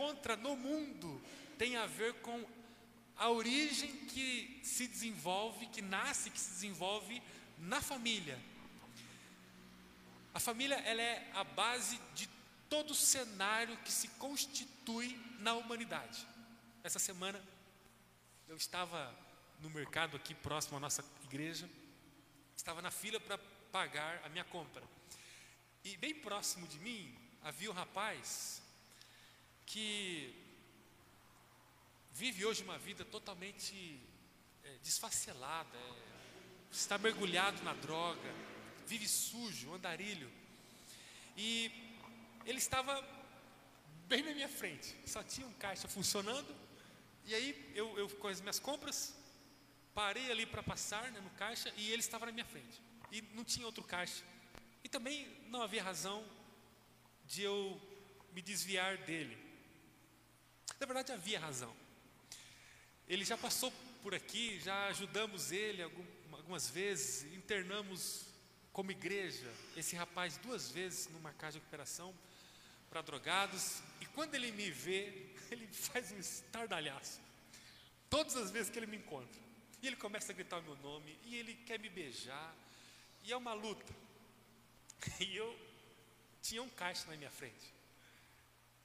encontra no mundo tem a ver com a origem que se desenvolve, que nasce, que se desenvolve na família. A família ela é a base de todo o cenário que se constitui na humanidade. Essa semana eu estava no mercado aqui próximo à nossa igreja, estava na fila para pagar a minha compra. E bem próximo de mim havia um rapaz que vive hoje uma vida totalmente é, desfacelada, é, está mergulhado na droga, vive sujo, andarilho. E ele estava bem na minha frente, só tinha um caixa funcionando. E aí eu, eu com as minhas compras, parei ali para passar né, no caixa e ele estava na minha frente. E não tinha outro caixa. E também não havia razão de eu me desviar dele. Na verdade, havia razão. Ele já passou por aqui, já ajudamos ele algumas vezes, internamos como igreja esse rapaz duas vezes numa casa de recuperação para drogados, e quando ele me vê, ele faz um estardalhaço. Todas as vezes que ele me encontra. E ele começa a gritar o meu nome, e ele quer me beijar, e é uma luta. E eu tinha um caixa na minha frente.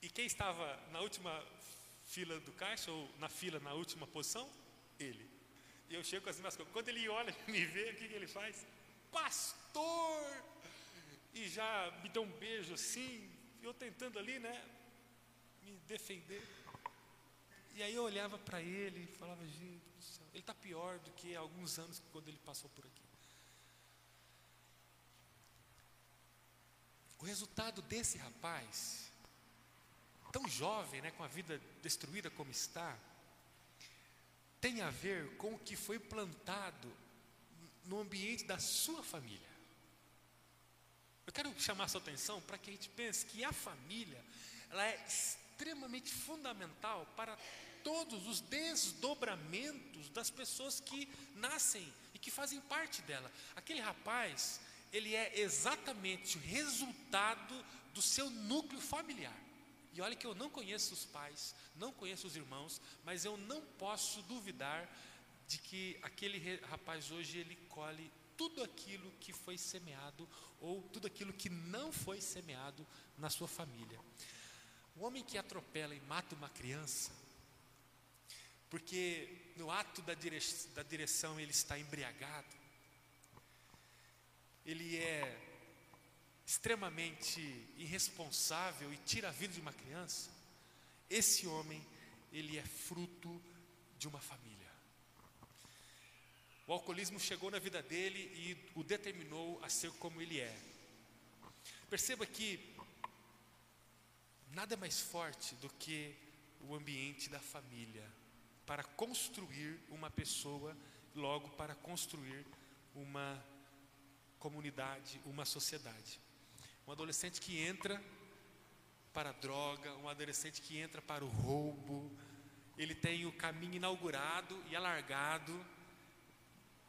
E quem estava na última fila do caixa, ou na fila na última posição? Ele. E eu chego com as minhas coisas. Quando ele olha me vê, o que, que ele faz? Pastor! E já me dá um beijo assim, eu tentando ali, né, me defender. E aí eu olhava para ele e falava, gente, ele está pior do que alguns anos quando ele passou por aqui. O resultado desse rapaz, tão jovem, né, com a vida destruída como está, tem a ver com o que foi plantado no ambiente da sua família. Eu quero chamar sua atenção para que a gente pense que a família ela é extremamente fundamental para todos os desdobramentos das pessoas que nascem e que fazem parte dela. Aquele rapaz, ele é exatamente o resultado do seu núcleo familiar. E olha que eu não conheço os pais, não conheço os irmãos, mas eu não posso duvidar de que aquele rapaz hoje ele colhe tudo aquilo que foi semeado ou tudo aquilo que não foi semeado na sua família. O homem que atropela e mata uma criança, porque no ato da direção, da direção ele está embriagado, ele é extremamente irresponsável e tira a vida de uma criança, esse homem, ele é fruto de uma família. O alcoolismo chegou na vida dele e o determinou a ser como ele é. Perceba que nada é mais forte do que o ambiente da família para construir uma pessoa, logo para construir uma comunidade, uma sociedade. Um adolescente que entra para a droga, um adolescente que entra para o roubo, ele tem o caminho inaugurado e alargado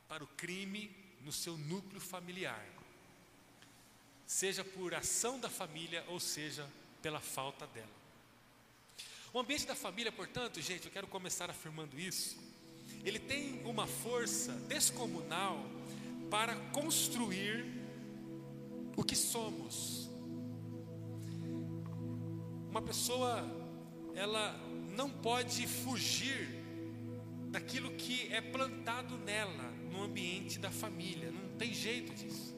para o crime no seu núcleo familiar, seja por ação da família ou seja pela falta dela. O ambiente da família, portanto, gente, eu quero começar afirmando isso, ele tem uma força descomunal para construir o que somos. Uma pessoa, ela não pode fugir daquilo que é plantado nela, no ambiente da família, não tem jeito disso.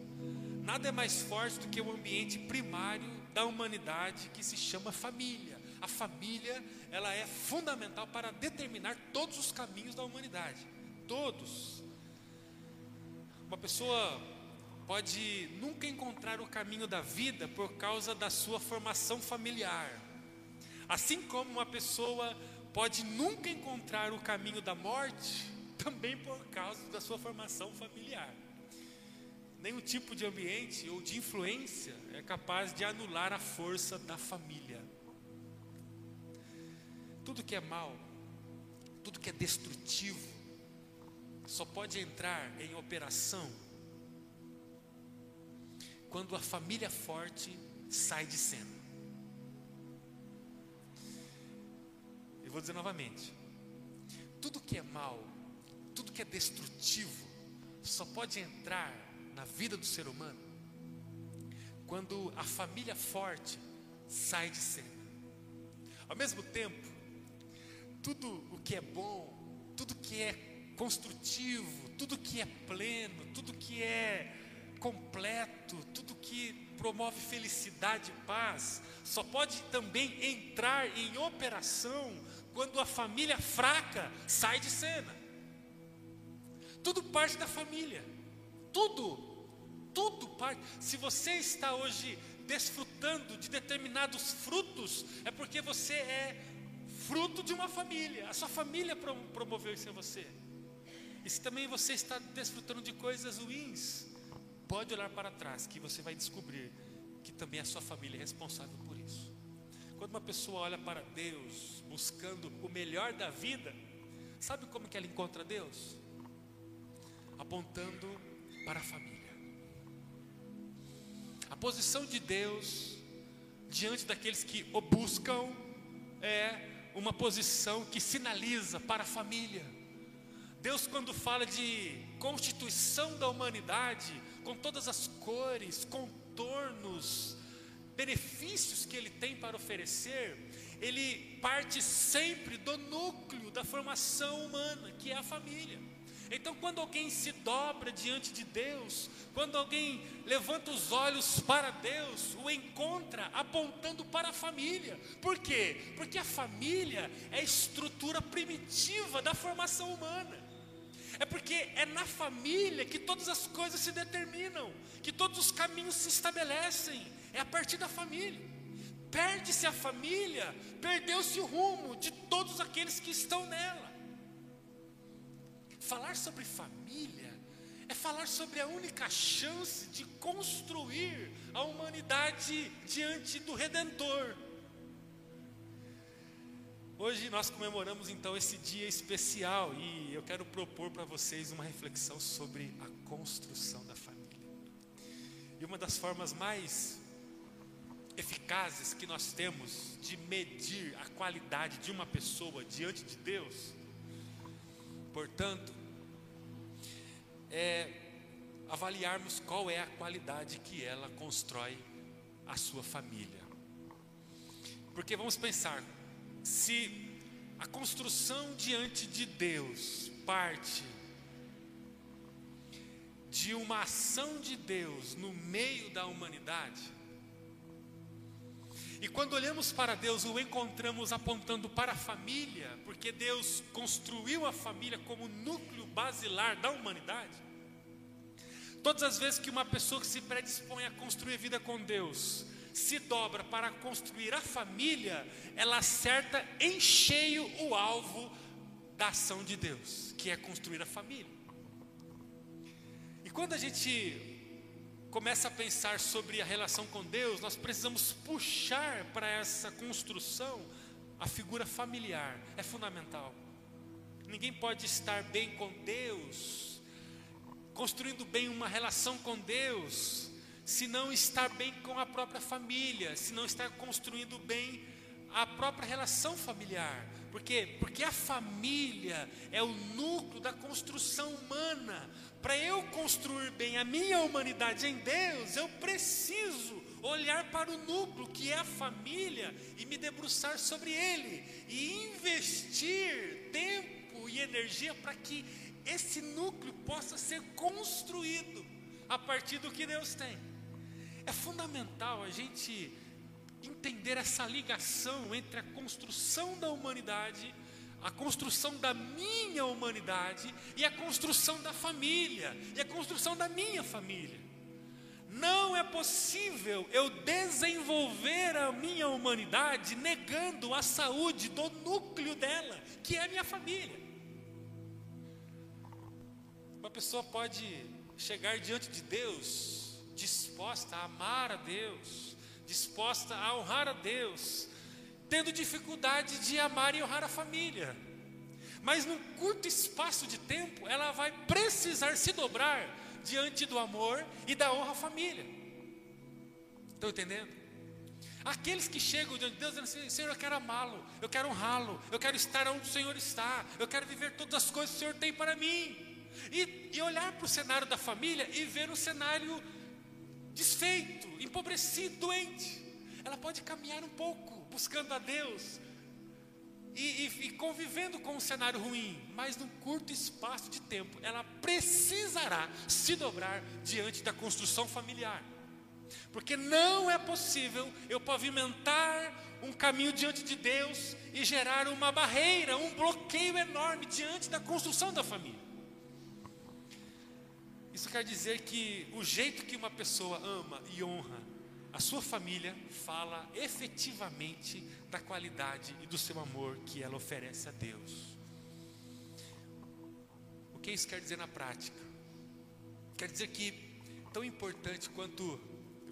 Nada é mais forte do que o ambiente primário da humanidade que se chama família. A família, ela é fundamental para determinar todos os caminhos da humanidade. Todos. Uma pessoa pode nunca encontrar o caminho da vida por causa da sua formação familiar. Assim como uma pessoa pode nunca encontrar o caminho da morte também por causa da sua formação familiar. Nenhum tipo de ambiente ou de influência é capaz de anular a força da família. Tudo que é mal, tudo que é destrutivo, só pode entrar em operação quando a família forte sai de cena. vou dizer novamente. Tudo que é mal, tudo que é destrutivo, só pode entrar na vida do ser humano quando a família forte sai de cena. Ao mesmo tempo, tudo o que é bom, tudo que é construtivo, tudo que é pleno, tudo que é completo, tudo que promove felicidade e paz, só pode também entrar em operação quando a família fraca sai de cena. Tudo parte da família. Tudo. Tudo parte. Se você está hoje desfrutando de determinados frutos, é porque você é fruto de uma família. A sua família promoveu isso em você. E se também você está desfrutando de coisas ruins, pode olhar para trás que você vai descobrir que também a sua família é responsável por isso. Quando uma pessoa olha para Deus buscando o melhor da vida, sabe como que ela encontra Deus? Apontando para a família. A posição de Deus diante daqueles que o buscam é uma posição que sinaliza para a família. Deus, quando fala de constituição da humanidade, com todas as cores, contornos, benefícios que Ele tem para oferecer, Ele parte sempre do núcleo da formação humana, que é a família. Então, quando alguém se dobra diante de Deus, quando alguém levanta os olhos para Deus, o encontra apontando para a família. Por quê? Porque a família é a estrutura primitiva da formação humana. É porque é na família que todas as coisas se determinam, que todos os caminhos se estabelecem. É a partir da família. Perde-se a família, perdeu-se o rumo de todos aqueles que estão nela. Falar sobre família é falar sobre a única chance de construir a humanidade diante do Redentor. Hoje nós comemoramos então esse dia especial e eu quero propor para vocês uma reflexão sobre a construção da família. E uma das formas mais eficazes que nós temos de medir a qualidade de uma pessoa diante de Deus, portanto, é avaliarmos qual é a qualidade que ela constrói a sua família. Porque vamos pensar, se a construção diante de Deus parte de uma ação de Deus no meio da humanidade, e quando olhamos para Deus, o encontramos apontando para a família, porque Deus construiu a família como núcleo basilar da humanidade. Todas as vezes que uma pessoa que se predispõe a construir vida com Deus se dobra para construir a família, ela acerta em cheio o alvo da ação de Deus, que é construir a família. E quando a gente começa a pensar sobre a relação com Deus, nós precisamos puxar para essa construção a figura familiar, é fundamental. Ninguém pode estar bem com Deus, construindo bem uma relação com Deus, se não estar bem com a própria família, se não estar construindo bem a própria relação familiar. Por quê? Porque a família é o núcleo da construção humana. Para eu construir bem a minha humanidade em Deus, eu preciso olhar para o núcleo que é a família e me debruçar sobre ele e investir tempo e energia para que esse núcleo possa ser construído a partir do que Deus tem. É fundamental a gente entender essa ligação entre a construção da humanidade, a construção da minha humanidade e a construção da família, e a construção da minha família. Não é possível eu desenvolver a minha humanidade negando a saúde do núcleo dela, que é a minha família. Uma pessoa pode chegar diante de Deus disposta a amar a Deus, disposta a honrar a Deus, tendo dificuldade de amar e honrar a família. Mas num curto espaço de tempo, ela vai precisar se dobrar diante do amor e da honra à família. Estão entendendo? Aqueles que chegam diante de Deus dizendo assim: Senhor, eu quero amá-lo, eu quero honrá-lo, eu quero estar onde o Senhor está, eu quero viver todas as coisas que o Senhor tem para mim. E, e olhar para o cenário da família e ver um cenário desfeito, empobrecido, doente. Ela pode caminhar um pouco, buscando a Deus, e, e, e, convivendo com um cenário ruim, mas num curto espaço de tempo, ela precisará se dobrar diante da construção familiar. Porque não é possível eu pavimentar um caminho diante de Deus e gerar uma barreira, um bloqueio enorme diante da construção da família. Isso quer dizer que o jeito que uma pessoa ama e honra a sua família fala efetivamente da qualidade e do seu amor que ela oferece a Deus. O que isso quer dizer na prática? Quer dizer que tão importante quanto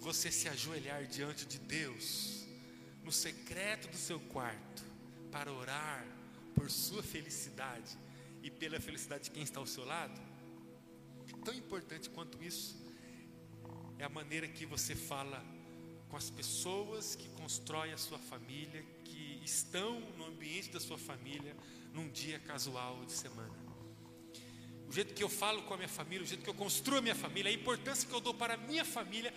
você se ajoelhar diante de Deus, no secreto do seu quarto, para orar por sua felicidade e pela felicidade de quem está ao seu lado, tão importante quanto isso é a maneira que você fala com as pessoas que constroem a sua família, que estão no ambiente da sua família num dia casual de semana. O jeito que eu falo com a minha família, o jeito que eu construo a minha família, a importância que eu dou para a minha família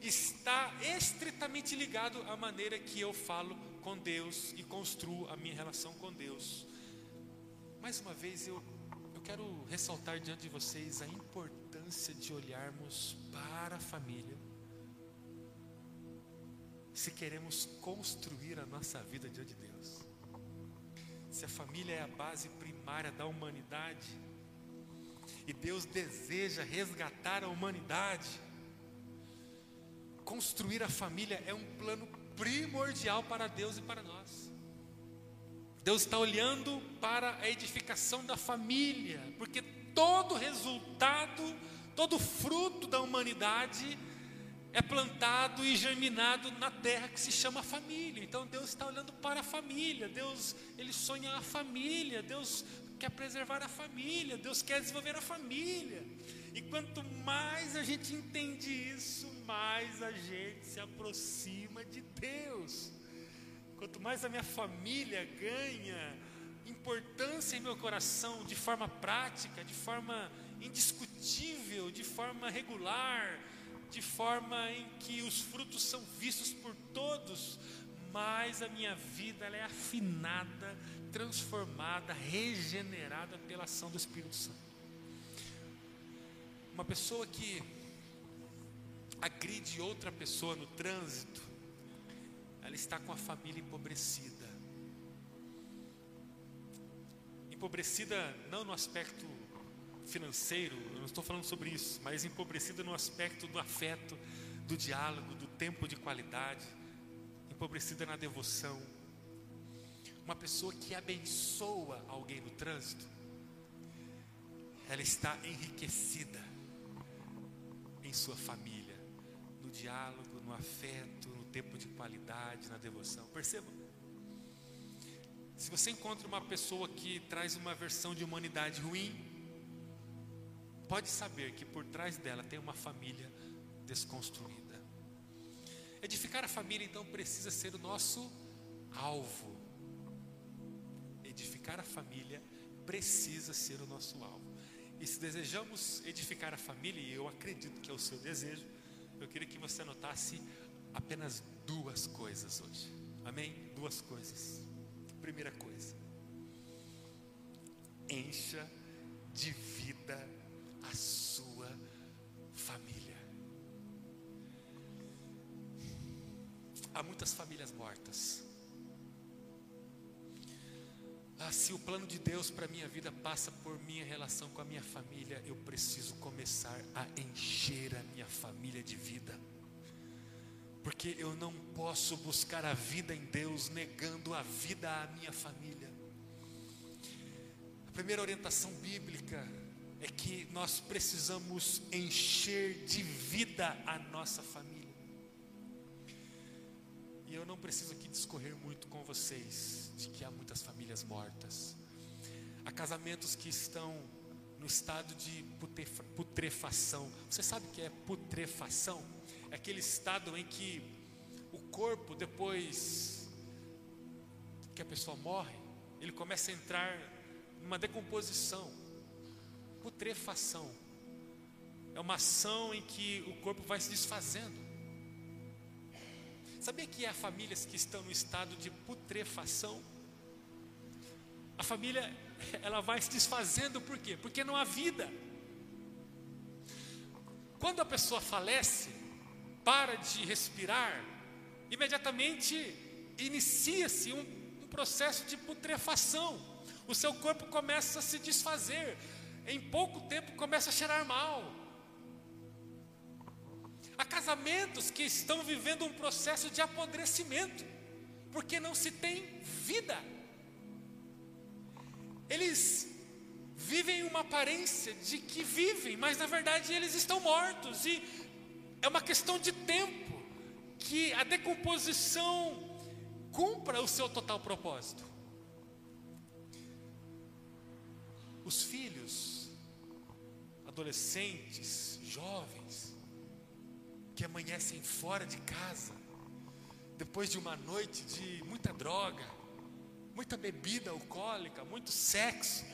está estritamente ligado à maneira que eu falo com Deus e construo a minha relação com Deus. Mais uma vez, eu, quero ressaltar diante de vocês a importância de olharmos para a família, se queremos construir a nossa vida diante de Deus. Se a família é a base primária da humanidade, e Deus deseja resgatar a humanidade, construir a família é um plano primordial para Deus e para nós. Deus está olhando para a edificação da família, porque todo resultado, todo fruto da humanidade é plantado e germinado na terra que se chama família. Então Deus está olhando para a família. Deus ele sonha a família. Deus quer preservar a família. Deus quer desenvolver a família. E quanto mais a gente entende isso, mais a gente se aproxima de Deus. Quanto mais a minha família ganha importância em meu coração de forma prática, de forma indiscutível, de forma regular, de forma em que os frutos são vistos por todos, mais a minha vida é afinada, transformada, regenerada pela ação do Espírito Santo. Uma pessoa que agride outra pessoa no trânsito, ela está com a família empobrecida. Empobrecida não no aspecto financeiro, eu não estou falando sobre isso, mas empobrecida no aspecto do afeto, do diálogo, do tempo de qualidade, empobrecida na devoção. Uma pessoa que abençoa alguém no trânsito, ela está enriquecida em sua família diálogo, no afeto, no tempo de qualidade, na devoção. Perceba. Se você encontra uma pessoa que traz uma versão de humanidade ruim, pode saber que por trás dela tem uma família desconstruída. Edificar a família então precisa ser o nosso alvo. Edificar a família precisa ser o nosso alvo. E se desejamos edificar a família, e eu acredito que é o seu desejo, eu queria que você anotasse apenas duas coisas hoje. Amém? Duas coisas. Primeira coisa, encha de vida a sua família. Há muitas famílias mortas. Ah, se o plano de Deus para minha vida passa por minha relação com a minha família, eu preciso começar a encher a minha família de vida. Porque eu não posso buscar a vida em Deus negando a vida à minha família. A primeira orientação bíblica é que nós precisamos encher de vida a nossa família. E eu não preciso aqui discorrer muito com vocês de que há muitas famílias mortas. Há casamentos que estão no estado de putrefação. Você sabe o que é putrefação? É aquele estado em que o corpo, depois que a pessoa morre, ele começa a entrar numa decomposição, putrefação. É uma ação em que o corpo vai se desfazendo. Sabia que há famílias que estão no estado de putrefação? A família, ela vai se desfazendo por quê? Porque não há vida. Quando a pessoa falece, para de respirar, imediatamente inicia-se um, um processo de putrefação. O seu corpo começa a se desfazer. Em pouco tempo começa a cheirar mal. Há casamentos que estão vivendo um processo de apodrecimento, porque não se tem vida. Eles vivem uma aparência de que vivem, mas na verdade eles estão mortos, e é uma questão de tempo que a decomposição cumpra o seu total propósito. Os filhos, adolescentes, jovens, que amanhecem fora de casa, depois de uma noite de muita droga, muita bebida alcoólica, muito sexo,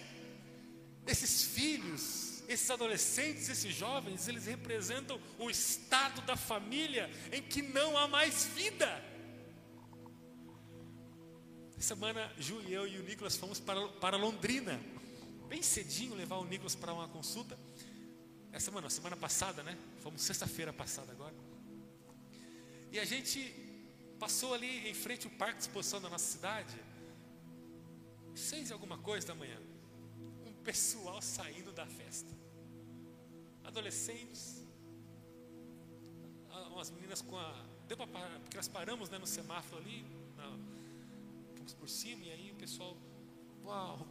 esses filhos, esses adolescentes, esses jovens, eles representam o estado da família em que não há mais vida. Essa semana, Ju e eu e o Nicolas fomos para, para Londrina, bem cedinho, levar o Nicolas para uma consulta. Essa semana, semana passada, né? Fomos sexta-feira passada agora. E a gente passou ali em frente ao parque de exposição da nossa cidade, seis e alguma coisa da manhã pessoal saindo da festa. Adolescentes, umas meninas com a. Deu para parar, porque nós paramos né, no semáforo ali, na, fomos por cima, e aí o pessoal, uau,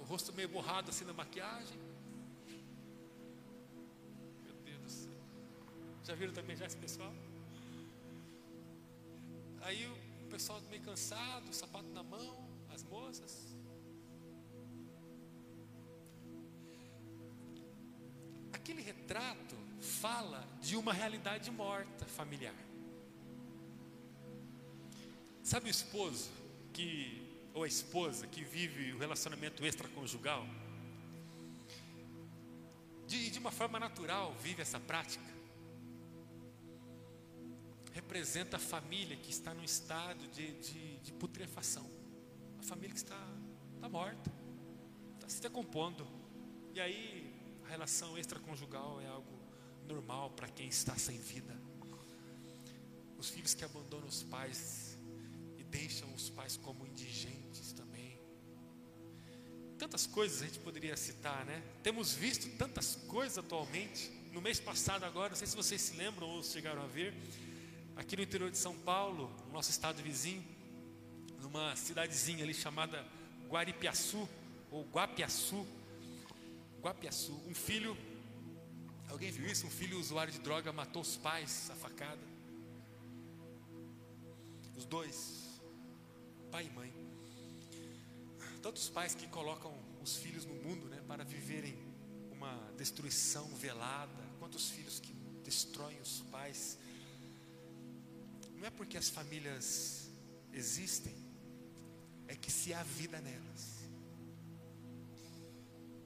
o rosto meio borrado assim na maquiagem. Já viram também já esse pessoal? Aí o pessoal meio cansado, sapato na mão, as moças. aquele retrato fala de uma realidade morta familiar. Sabe o esposo que ou a esposa que vive o relacionamento extraconjugal? De, de uma forma natural vive essa prática. Representa a família que está num estado de, de, de putrefação. A família que está, está morta, está se decompondo. E aí a relação extraconjugal é algo normal para quem está sem vida. Os filhos que abandonam os pais e deixam os pais como indigentes também. Tantas coisas a gente poderia citar, né? Temos visto tantas coisas atualmente. No mês passado, agora, não sei se vocês se lembram ou chegaram a ver, aqui no interior de São Paulo, no nosso estado vizinho, numa cidadezinha ali chamada Guaripiaçu, ou Guapiaçu, Guapiaçu, um filho, alguém viu isso? Um filho usuário de droga matou os pais a facada. Os dois, pai e mãe. Tantos pais que colocam os filhos no mundo né, para viverem uma destruição velada. Quantos filhos que destroem os pais. Não é porque as famílias existem, é que se há vida nelas.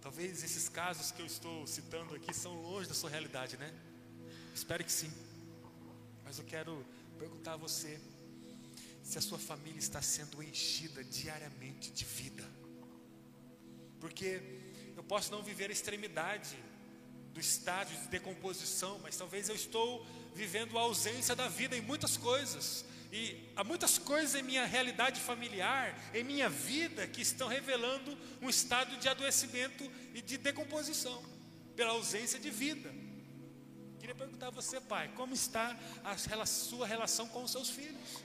Talvez esses casos que eu estou citando aqui são longe da sua realidade, né? Espero que sim. Mas eu quero perguntar a você se a sua família está sendo enchida diariamente de vida. Porque eu posso não viver a extremidade do estágio de decomposição, mas talvez eu estou vivendo a ausência da vida em muitas coisas. E há muitas coisas em minha realidade familiar, em minha vida, que estão revelando um estado de adoecimento e de decomposição, pela ausência de vida. Queria perguntar a você, pai, como está a sua relação com os seus filhos?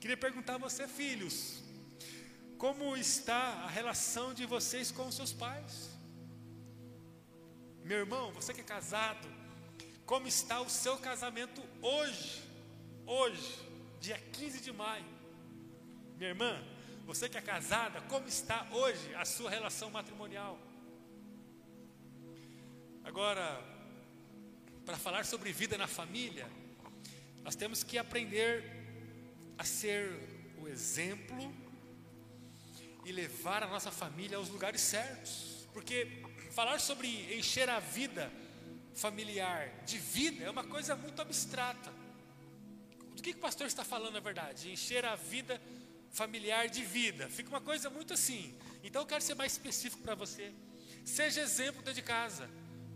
Queria perguntar a você, filhos, como está a relação de vocês com os seus pais? Meu irmão, você que é casado, como está o seu casamento hoje? hoje, dia 15 de maio. Minha irmã, você que é casada, como está hoje a sua relação matrimonial? Agora, para falar sobre vida na família, Nós temos que aprender a ser o exemplo e levar a nossa família aos lugares certos. Porque falar sobre encher a vida familiar de vida é uma coisa muito abstrata. Do que, que o pastor está falando na verdade? Encher a vida familiar de vida. Fica uma coisa muito assim. Então eu quero ser mais específico para você. Seja exemplo dentro de casa,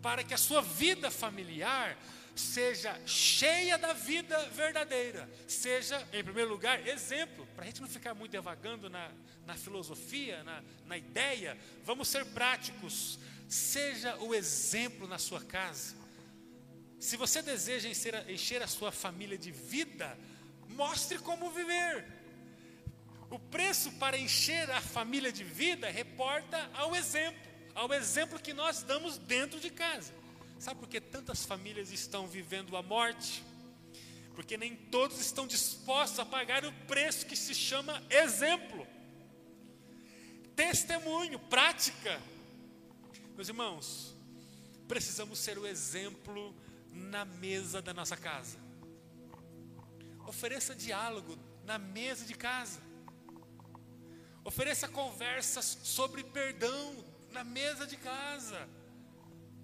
para que a sua vida familiar seja cheia da vida verdadeira. Seja, em primeiro lugar, exemplo, para a gente não ficar muito devagando na, na filosofia, na, na ideia, vamos ser práticos. Seja o exemplo na sua casa. Se você deseja encher, a sua família de vida, mostre como viver. O preço para encher a família de vida reporta ao exemplo, ao exemplo que nós damos dentro de casa. Sabe por que tantas famílias estão vivendo a morte? Porque nem todos estão dispostos a pagar o preço que se chama exemplo, testemunho, prática. Meus irmãos, precisamos ser o exemplo na mesa da nossa casa. Ofereça diálogo na mesa de casa. Ofereça conversas sobre perdão na mesa de casa.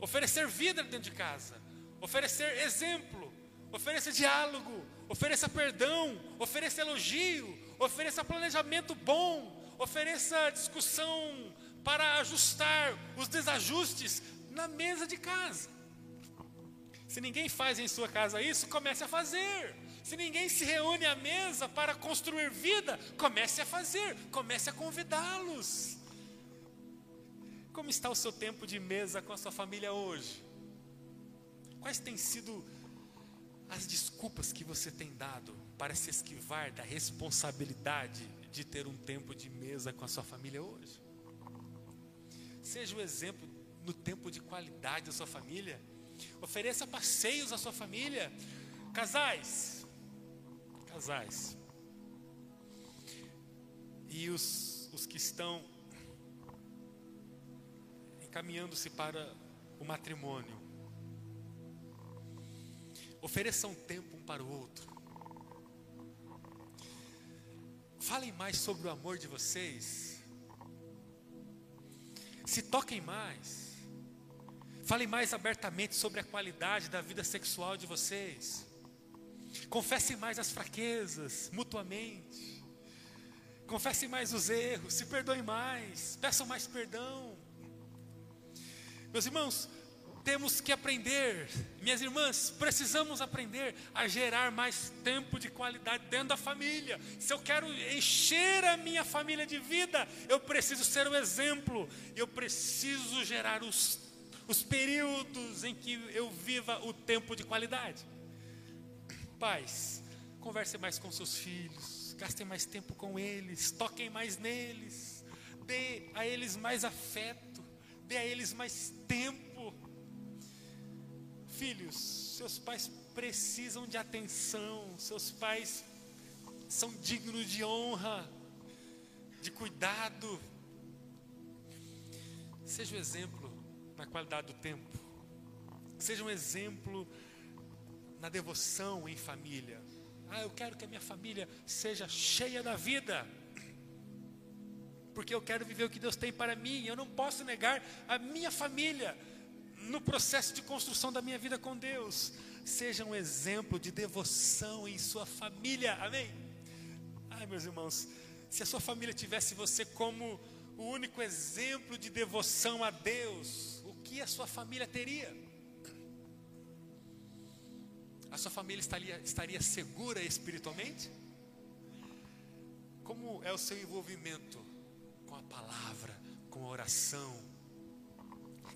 Oferecer vida dentro de casa. Oferecer exemplo. Ofereça diálogo. Ofereça perdão. Ofereça elogio. Ofereça planejamento bom. Ofereça discussão para ajustar os desajustes na mesa de casa. Se ninguém faz em sua casa isso, comece a fazer. Se ninguém se reúne à mesa para construir vida, comece a fazer, comece a convidá-los. Como está o seu tempo de mesa com a sua família hoje? Quais têm sido as desculpas que você tem dado para se esquivar da responsabilidade de ter um tempo de mesa com a sua família hoje? Seja o exemplo no tempo de qualidade da sua família. Ofereça passeios à sua família. Casais. Casais. E os, os que estão encaminhando-se para o matrimônio. Ofereçam tempo um para o outro. Falem mais sobre o amor de vocês. Se toquem mais. Falem mais abertamente sobre a qualidade da vida sexual de vocês. Confessem mais as fraquezas mutuamente. Confessem mais os erros, se perdoem mais, peçam mais perdão. Meus irmãos, temos que aprender, minhas irmãs, precisamos aprender a gerar mais tempo de qualidade dentro da família. Se eu quero encher a minha família de vida, eu preciso ser o exemplo, eu preciso gerar os os períodos em que eu viva o tempo de qualidade. Pais, converse mais com seus filhos, gastem mais tempo com eles, toquem mais neles, dê a eles mais afeto, dê a eles mais tempo. Filhos, seus pais precisam de atenção, seus pais são dignos de honra, de cuidado. Seja o exemplo na qualidade do tempo. Seja um exemplo na devoção em família. Ah, eu quero que a minha família seja cheia da vida. Porque eu quero viver o que Deus tem para mim. Eu não posso negar a minha família no processo de construção da minha vida com Deus. Seja um exemplo de devoção em sua família. Amém? Ai, meus irmãos, se a sua família tivesse você como o único exemplo de devoção a Deus, que a sua família teria? A sua família estaria, estaria segura espiritualmente? Como é o seu envolvimento com a palavra, com a oração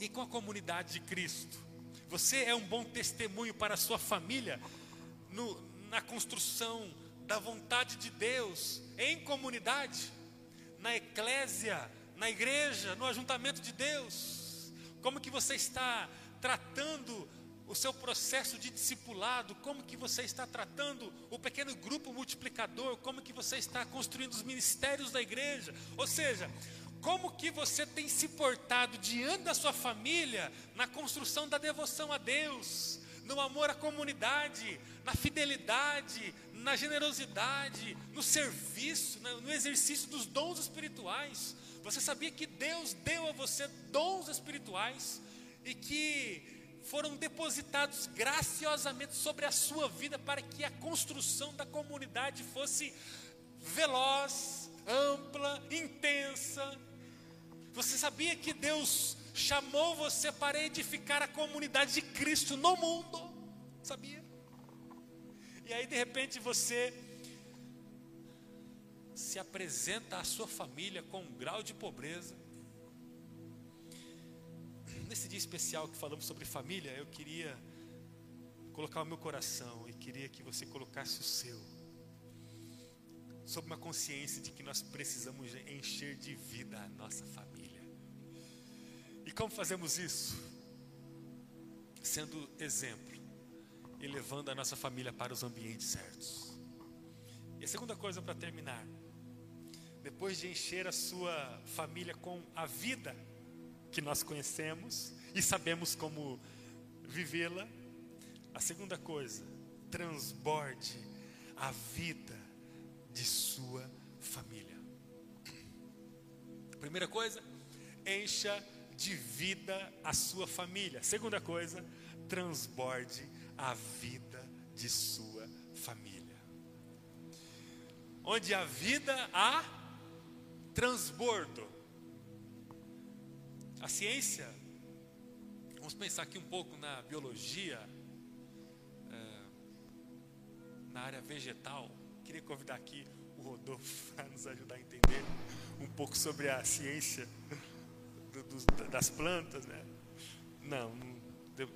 e com a comunidade de Cristo? Você é um bom testemunho para a sua família no, na construção da vontade de Deus em comunidade, na eclésia, na igreja, no ajuntamento de Deus? como que você está tratando o seu processo de discipulado, como que você está tratando o pequeno grupo multiplicador, como que você está construindo os ministérios da igreja, ou seja, como que você tem se portado diante da sua família na construção da devoção a Deus, no amor à comunidade, na fidelidade, na generosidade, no serviço, no exercício dos dons espirituais. Você sabia que Deus deu a você dons espirituais e que foram depositados graciosamente sobre a sua vida para que a construção da comunidade fosse veloz, ampla, intensa. Você sabia que Deus chamou você para edificar a comunidade de Cristo no mundo? Sabia? E aí de repente você se apresenta à sua família com um grau de pobreza. Nesse dia especial que falamos sobre família, eu queria colocar o meu coração e queria que você colocasse o seu sob uma consciência de que nós precisamos encher de vida a nossa família. E como fazemos isso? Sendo exemplo e levando a nossa família para os ambientes certos. E a segunda coisa para terminar, depois de encher a sua família com a vida que nós conhecemos e sabemos como vivê-la, a segunda coisa, transborde a vida de sua família. Primeira coisa, encha de vida a sua família. Segunda coisa, transborde a vida de sua família. Onde a vida há transbordo. A ciência, vamos pensar aqui um pouco na biologia, é, na área vegetal. Queria convidar aqui o Rodolfo para nos ajudar a entender um pouco sobre a ciência do, do, das plantas, né? Não,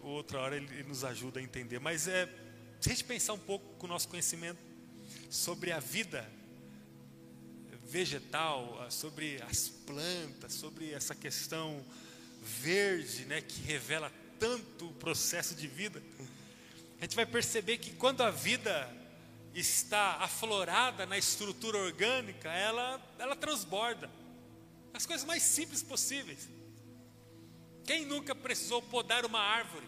outra hora ele, ele nos ajuda a entender. Mas é, se a gente pensar um pouco com o nosso conhecimento sobre a vida vegetal, sobre as plantas, sobre essa questão verde, né, que revela tanto o processo de vida, a gente vai perceber que quando a vida está aflorada na estrutura orgânica, ela, ela transborda. As coisas mais simples possíveis. Quem nunca precisou podar uma árvore?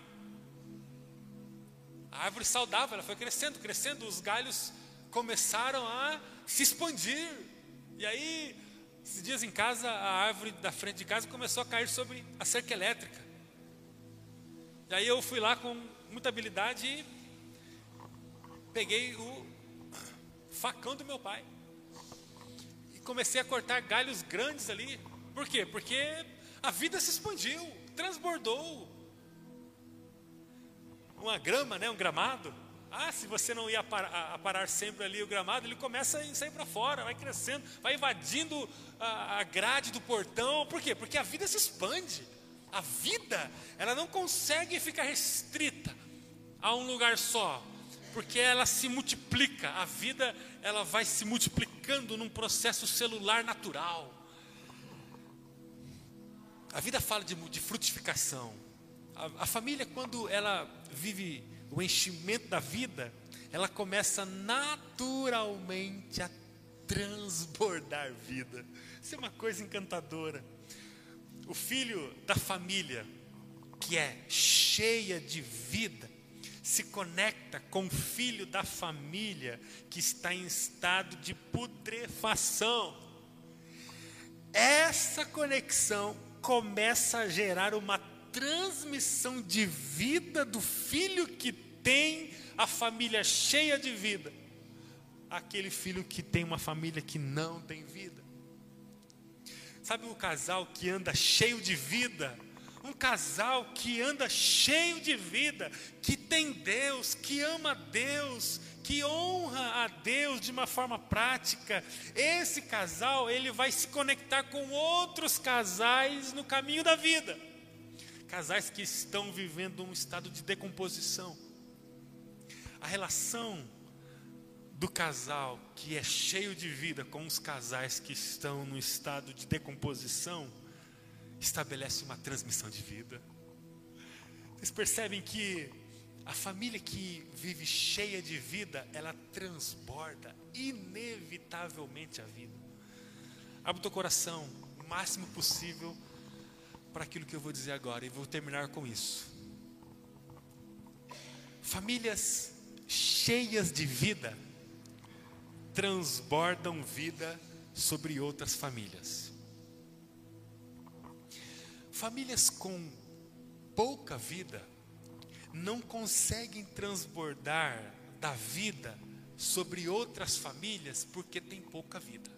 A árvore saudável, ela foi crescendo, crescendo, os galhos começaram a se expandir. E aí, esses dias em casa, a árvore da frente de casa começou a cair sobre a cerca elétrica. E aí eu fui lá com muita habilidade e peguei o facão do meu pai. Comecei a cortar galhos grandes ali. Por quê? Porque a vida se expandiu, transbordou. Uma grama, né, um gramado, ah, se você não ia parar, parar sempre ali o gramado, ele começa a sair para fora, vai crescendo, vai invadindo a, a grade do portão. Por quê? Porque a vida se expande. A vida, ela não consegue ficar restrita a um lugar só, porque ela se multiplica. A vida, ela vai se multiplicando num processo celular natural. A vida fala de, de frutificação. A, a família, quando ela vive o enchimento da vida, ela começa naturalmente a transbordar vida. Isso é uma coisa encantadora. O filho da família, que é cheia de vida, se conecta com o filho da família que está em estado de putrefação. Essa conexão começa a gerar uma transmissão de vida do filho que tem a família cheia de vida, aquele filho que tem uma família que não tem vida. Sabe um casal que anda cheio de vida? Um casal que anda cheio de vida, que tem Deus, que ama Deus, que honra a Deus de uma forma prática. Esse casal, ele vai se conectar com outros casais no caminho da vida casais que estão vivendo um estado de decomposição. A relação do casal que é cheio de vida com os casais que estão no estado de decomposição estabelece uma transmissão de vida. Vocês percebem que a família que vive cheia de vida, ela transborda inevitavelmente a vida. Abre o teu coração o máximo possível para aquilo que eu vou dizer agora e vou terminar com isso. Famílias cheias de vida transbordam vida sobre outras famílias. Famílias com pouca vida não conseguem transbordar da vida sobre outras famílias porque tem pouca vida.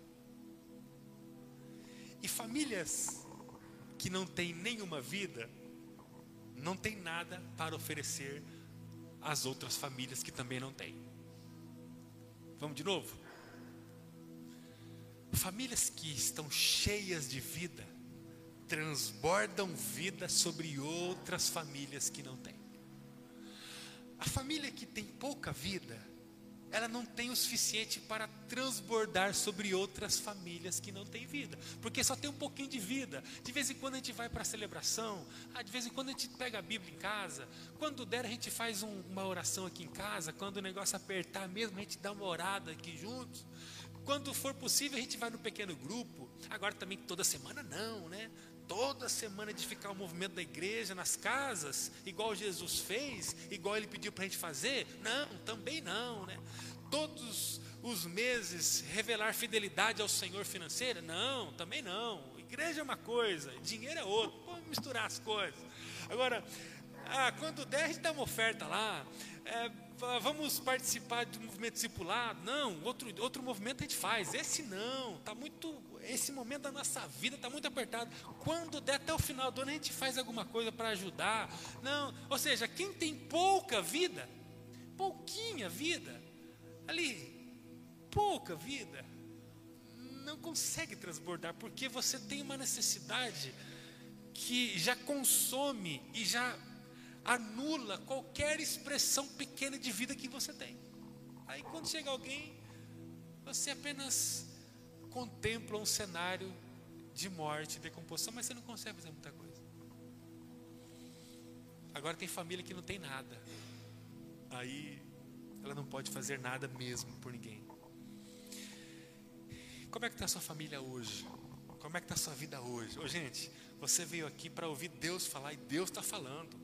E famílias que não têm nenhuma vida não têm nada para oferecer às outras famílias que também não têm. Vamos de novo? Famílias que estão cheias de vida transbordam vida sobre outras famílias que não têm. A família que tem pouca vida, ela não tem o suficiente para transbordar sobre outras famílias que não têm vida, porque só tem um pouquinho de vida. De vez em quando a gente vai para a celebração, ah, de vez em quando a gente pega a Bíblia em casa, quando der a gente faz um, uma oração aqui em casa, quando o negócio apertar mesmo, a gente dá uma orada aqui juntos. Quando for possível, a gente vai no pequeno grupo. Agora também toda semana não, né? Toda semana edificar o movimento da igreja nas casas, igual Jesus fez, igual ele pediu para a gente fazer? Não, também não, né? Todos os meses revelar fidelidade ao Senhor financeira? Não, também não. Igreja é uma coisa, dinheiro é outra. Vamos misturar as coisas. Agora, ah, quando der, a gente dá uma oferta lá. É, vamos participar do movimento discipulado. Não, outro, outro movimento a gente faz. Esse não, está muito esse momento da nossa vida está muito apertado. Quando der até o final do ano, a gente faz alguma coisa para ajudar. Não, ou seja, quem tem pouca vida, pouquinha vida, ali, pouca vida, não consegue transbordar, porque você tem uma necessidade que já consome e já anula qualquer expressão pequena de vida que você tem. Aí quando chega alguém, você apenas contempla um cenário de morte, decomposição, mas você não consegue fazer muita coisa. Agora tem família que não tem nada. Aí ela não pode fazer nada mesmo por ninguém. Como é que está a sua família hoje? Como é que está a sua vida hoje? Ô, gente, você veio aqui para ouvir Deus falar e Deus está falando.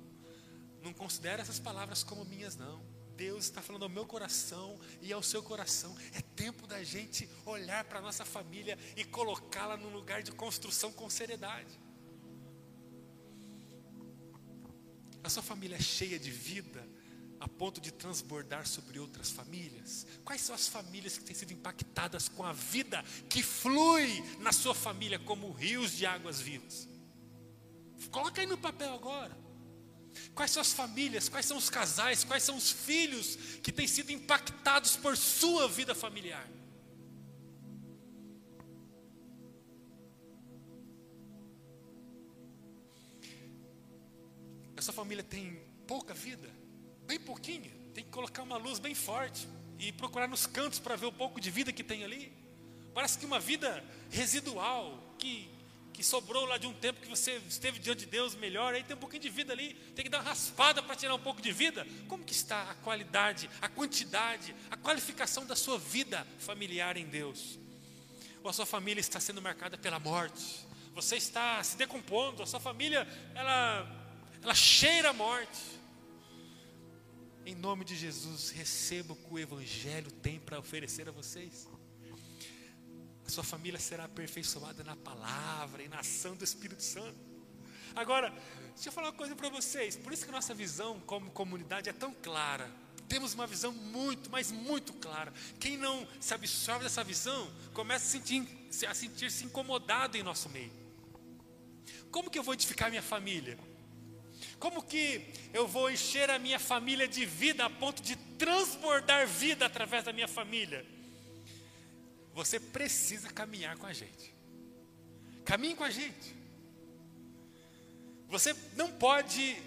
Não considere essas palavras como minhas, não. Deus está falando ao meu coração e ao seu coração. É tempo da gente olhar para a nossa família e colocá-la num lugar de construção com seriedade. A sua família é cheia de vida a ponto de transbordar sobre outras famílias? Quais são as famílias que têm sido impactadas com a vida que flui na sua família como rios de águas vivas? Coloca aí no papel agora. Quais são as famílias, quais são os casais, quais são os filhos que têm sido impactados por sua vida familiar? Essa família tem pouca vida, bem pouquinha, tem que colocar uma luz bem forte e procurar nos cantos para ver o pouco de vida que tem ali. Parece que uma vida residual, que que sobrou lá de um tempo que você esteve diante de Deus melhor, aí tem um pouquinho de vida ali, tem que dar uma raspada para tirar um pouco de vida. Como que está a qualidade, a quantidade, a qualificação da sua vida familiar em Deus? Ou a sua família está sendo marcada pela morte? Você está se decompondo, a sua família ela ela cheira a morte. Em nome de Jesus, receba o que o evangelho tem para oferecer a vocês. A sua família será aperfeiçoada na palavra e na ação do Espírito Santo. Agora, deixa eu falar uma coisa para vocês. Por isso que a nossa visão como comunidade é tão clara. Temos uma visão muito, mas muito clara. Quem não se absorve dessa visão, começa a sentir-se a sentir -se incomodado em nosso meio. Como que eu vou edificar minha família? Como que eu vou encher a minha família de vida a ponto de transbordar vida através da minha família? Você precisa caminhar com a gente. Caminhe com a gente. Você não pode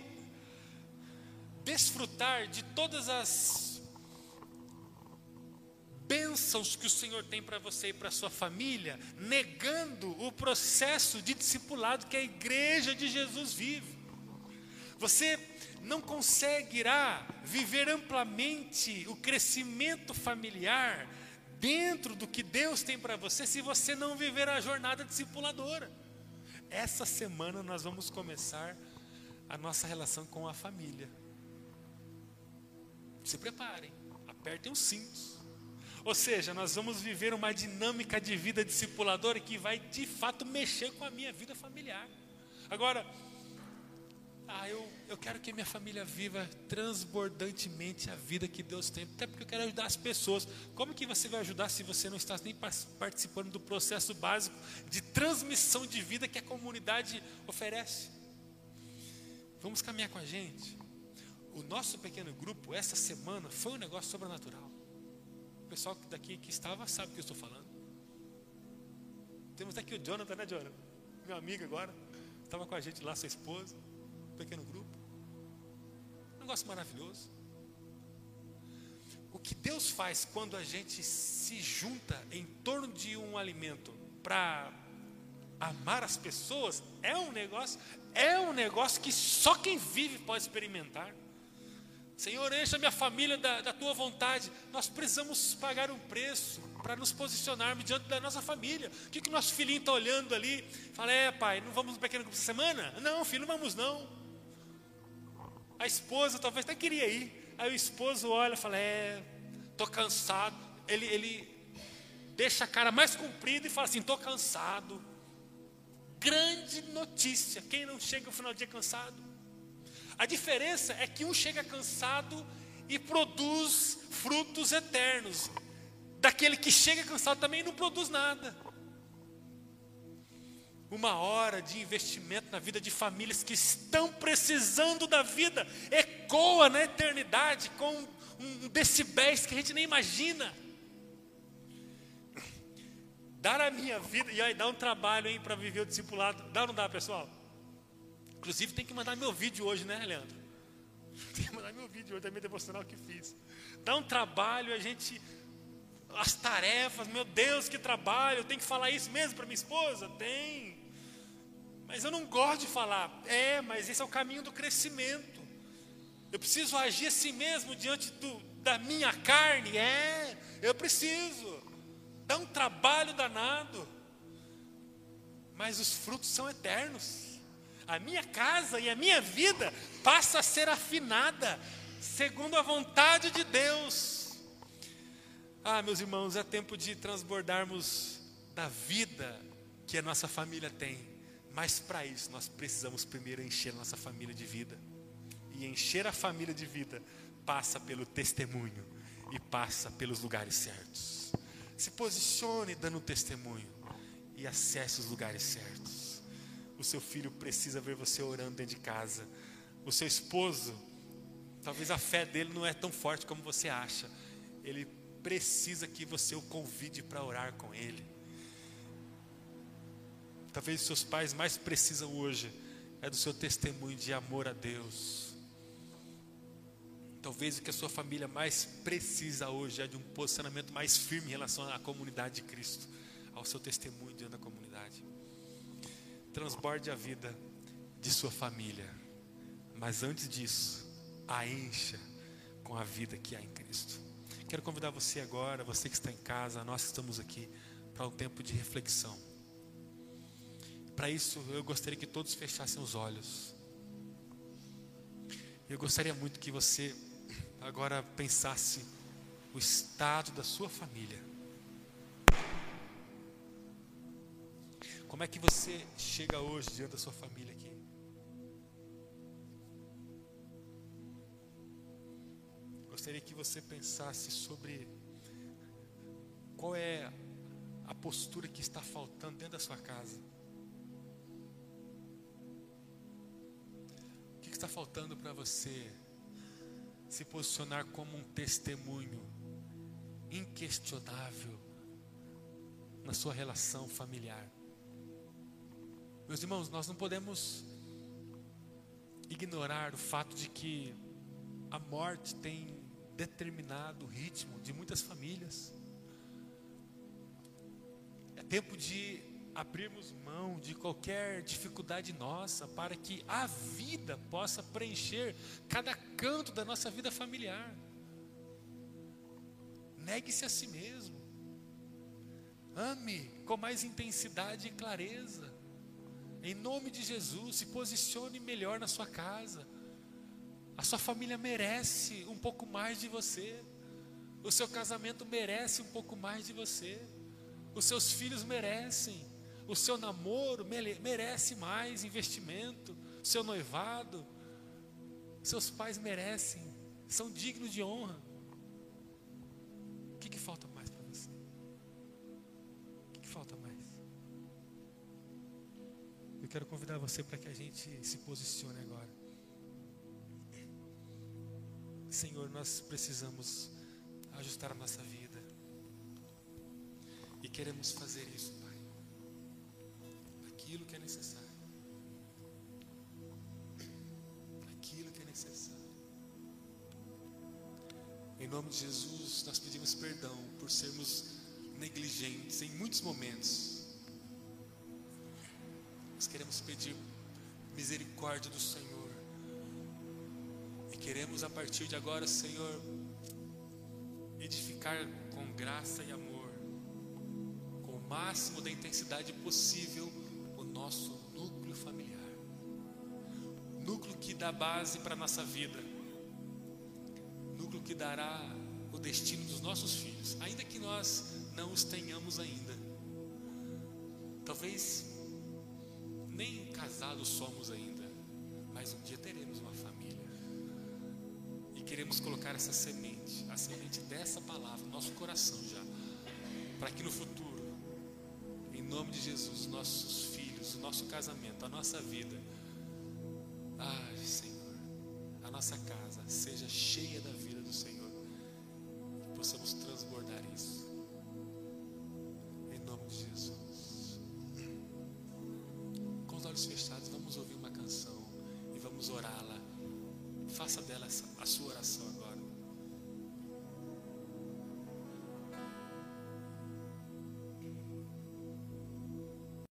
desfrutar de todas as bênçãos que o Senhor tem para você e para sua família, negando o processo de discipulado que a igreja de Jesus vive. Você não conseguirá viver amplamente o crescimento familiar dentro do que Deus tem para você se você não viver a jornada discipuladora. Essa semana nós vamos começar a nossa relação com a família. se preparem, apertem os cintos. Ou seja, nós vamos viver uma dinâmica de vida discipuladora que vai de fato mexer com a minha vida familiar. Agora, ah, eu, eu quero que minha família viva transbordantemente a vida que Deus tem, até porque eu quero ajudar as pessoas. Como que você vai ajudar se você não está nem participando do processo básico de transmissão de vida que a comunidade oferece? Vamos caminhar com a gente. O nosso pequeno grupo, essa semana, foi um negócio sobrenatural. O pessoal daqui que estava sabe o que eu estou falando. Temos aqui o Jonathan, né, Jonathan? Meu amigo agora. Estava com a gente lá, sua esposa pequeno grupo. Um negócio maravilhoso. O que Deus faz quando a gente se junta em torno de um alimento para amar as pessoas é um negócio, é um negócio que só quem vive pode experimentar. Senhor, encha minha família da, da tua vontade. Nós precisamos pagar um preço para nos posicionarmos diante da nossa família. O que, que o nosso filhinho está olhando ali? Fala, é pai, não vamos no pequeno grupo essa semana? Não, filho, não vamos não. A esposa talvez até queria ir. Aí o esposo olha e fala: É, tô cansado. Ele, ele deixa a cara mais comprida e fala assim: Tô cansado. Grande notícia. Quem não chega no final do dia cansado? A diferença é que um chega cansado e produz frutos eternos. Daquele que chega cansado também não produz nada uma hora de investimento na vida de famílias que estão precisando da vida, ecoa na eternidade com um decibéis que a gente nem imagina. Dar a minha vida, e aí dá um trabalho hein, para viver o discipulado, dá ou não dá, pessoal? Inclusive tem que mandar meu vídeo hoje, né, Leandro? Tem que mandar meu vídeo hoje da minha devocional que fiz. Dá um trabalho, a gente as tarefas, meu Deus, que trabalho, eu tenho que falar isso mesmo para minha esposa? Tem. Mas eu não gosto de falar. É, mas esse é o caminho do crescimento. Eu preciso agir assim mesmo diante do, da minha carne. É, eu preciso. Dá um trabalho danado. Mas os frutos são eternos. A minha casa e a minha vida passa a ser afinada segundo a vontade de Deus. Ah, meus irmãos, é tempo de transbordarmos da vida que a nossa família tem mas para isso nós precisamos primeiro encher nossa família de vida. E encher a família de vida passa pelo testemunho e passa pelos lugares certos. Se posicione dando testemunho e acesse os lugares certos. O seu filho precisa ver você orando dentro de casa. O seu esposo, talvez a fé dele não é tão forte como você acha. Ele precisa que você o convide para orar com ele. Talvez seus pais mais precisam hoje é do seu testemunho de amor a Deus. Talvez o que a sua família mais precisa hoje é de um posicionamento mais firme em relação à comunidade de Cristo, ao seu testemunho diante da comunidade. Transborde a vida de sua família, mas antes disso, a encha com a vida que há em Cristo. Quero convidar você agora, você que está em casa, nós que estamos aqui, para um tempo de reflexão. Para isso, eu gostaria que todos fechassem os olhos. Eu gostaria muito que você agora pensasse o estado da sua família. Como é que você chega hoje diante da sua família aqui? Gostaria que você pensasse sobre qual é a postura que está faltando dentro da sua casa. Está faltando para você se posicionar como um testemunho inquestionável na sua relação familiar? Meus irmãos, nós não podemos ignorar o fato de que a morte tem determinado o ritmo de muitas famílias. É tempo de abrirmos mão de qualquer dificuldade nossa para que a vida possa preencher cada canto da nossa vida familiar. Negue-se a si mesmo. Ame com mais intensidade e clareza. Em nome de Jesus, se posicione melhor na sua casa. A sua família merece um pouco mais de você. O seu casamento merece um pouco mais de você. Os seus filhos merecem. O seu namoro merece mais investimento. Seu noivado. Seus pais merecem. São dignos de honra. O que, que falta mais para você? O que, que falta mais? Eu quero convidar você para que a gente se posicione agora. Senhor, nós precisamos ajustar a nossa vida. E queremos fazer isso. Aquilo que é necessário. Aquilo que é necessário. Em nome de Jesus, nós pedimos perdão por sermos negligentes em muitos momentos. Nós queremos pedir misericórdia do Senhor. E queremos a partir de agora, Senhor, edificar com graça e amor, com o máximo da intensidade possível, nosso núcleo familiar. Núcleo que dá base para a nossa vida, núcleo que dará o destino dos nossos filhos, ainda que nós não os tenhamos ainda. Talvez nem casados somos ainda, mas um dia teremos uma família. E queremos colocar essa semente, a semente dessa palavra, no nosso coração já, para que no futuro, em nome de Jesus, nossos filhos, o nosso casamento, a nossa vida, ah, Senhor, a nossa casa seja cheia da vida do Senhor, que possamos transbordar isso, em nome de Jesus. Com os olhos fechados, vamos ouvir uma canção e vamos orá-la. Faça dela a sua oração agora.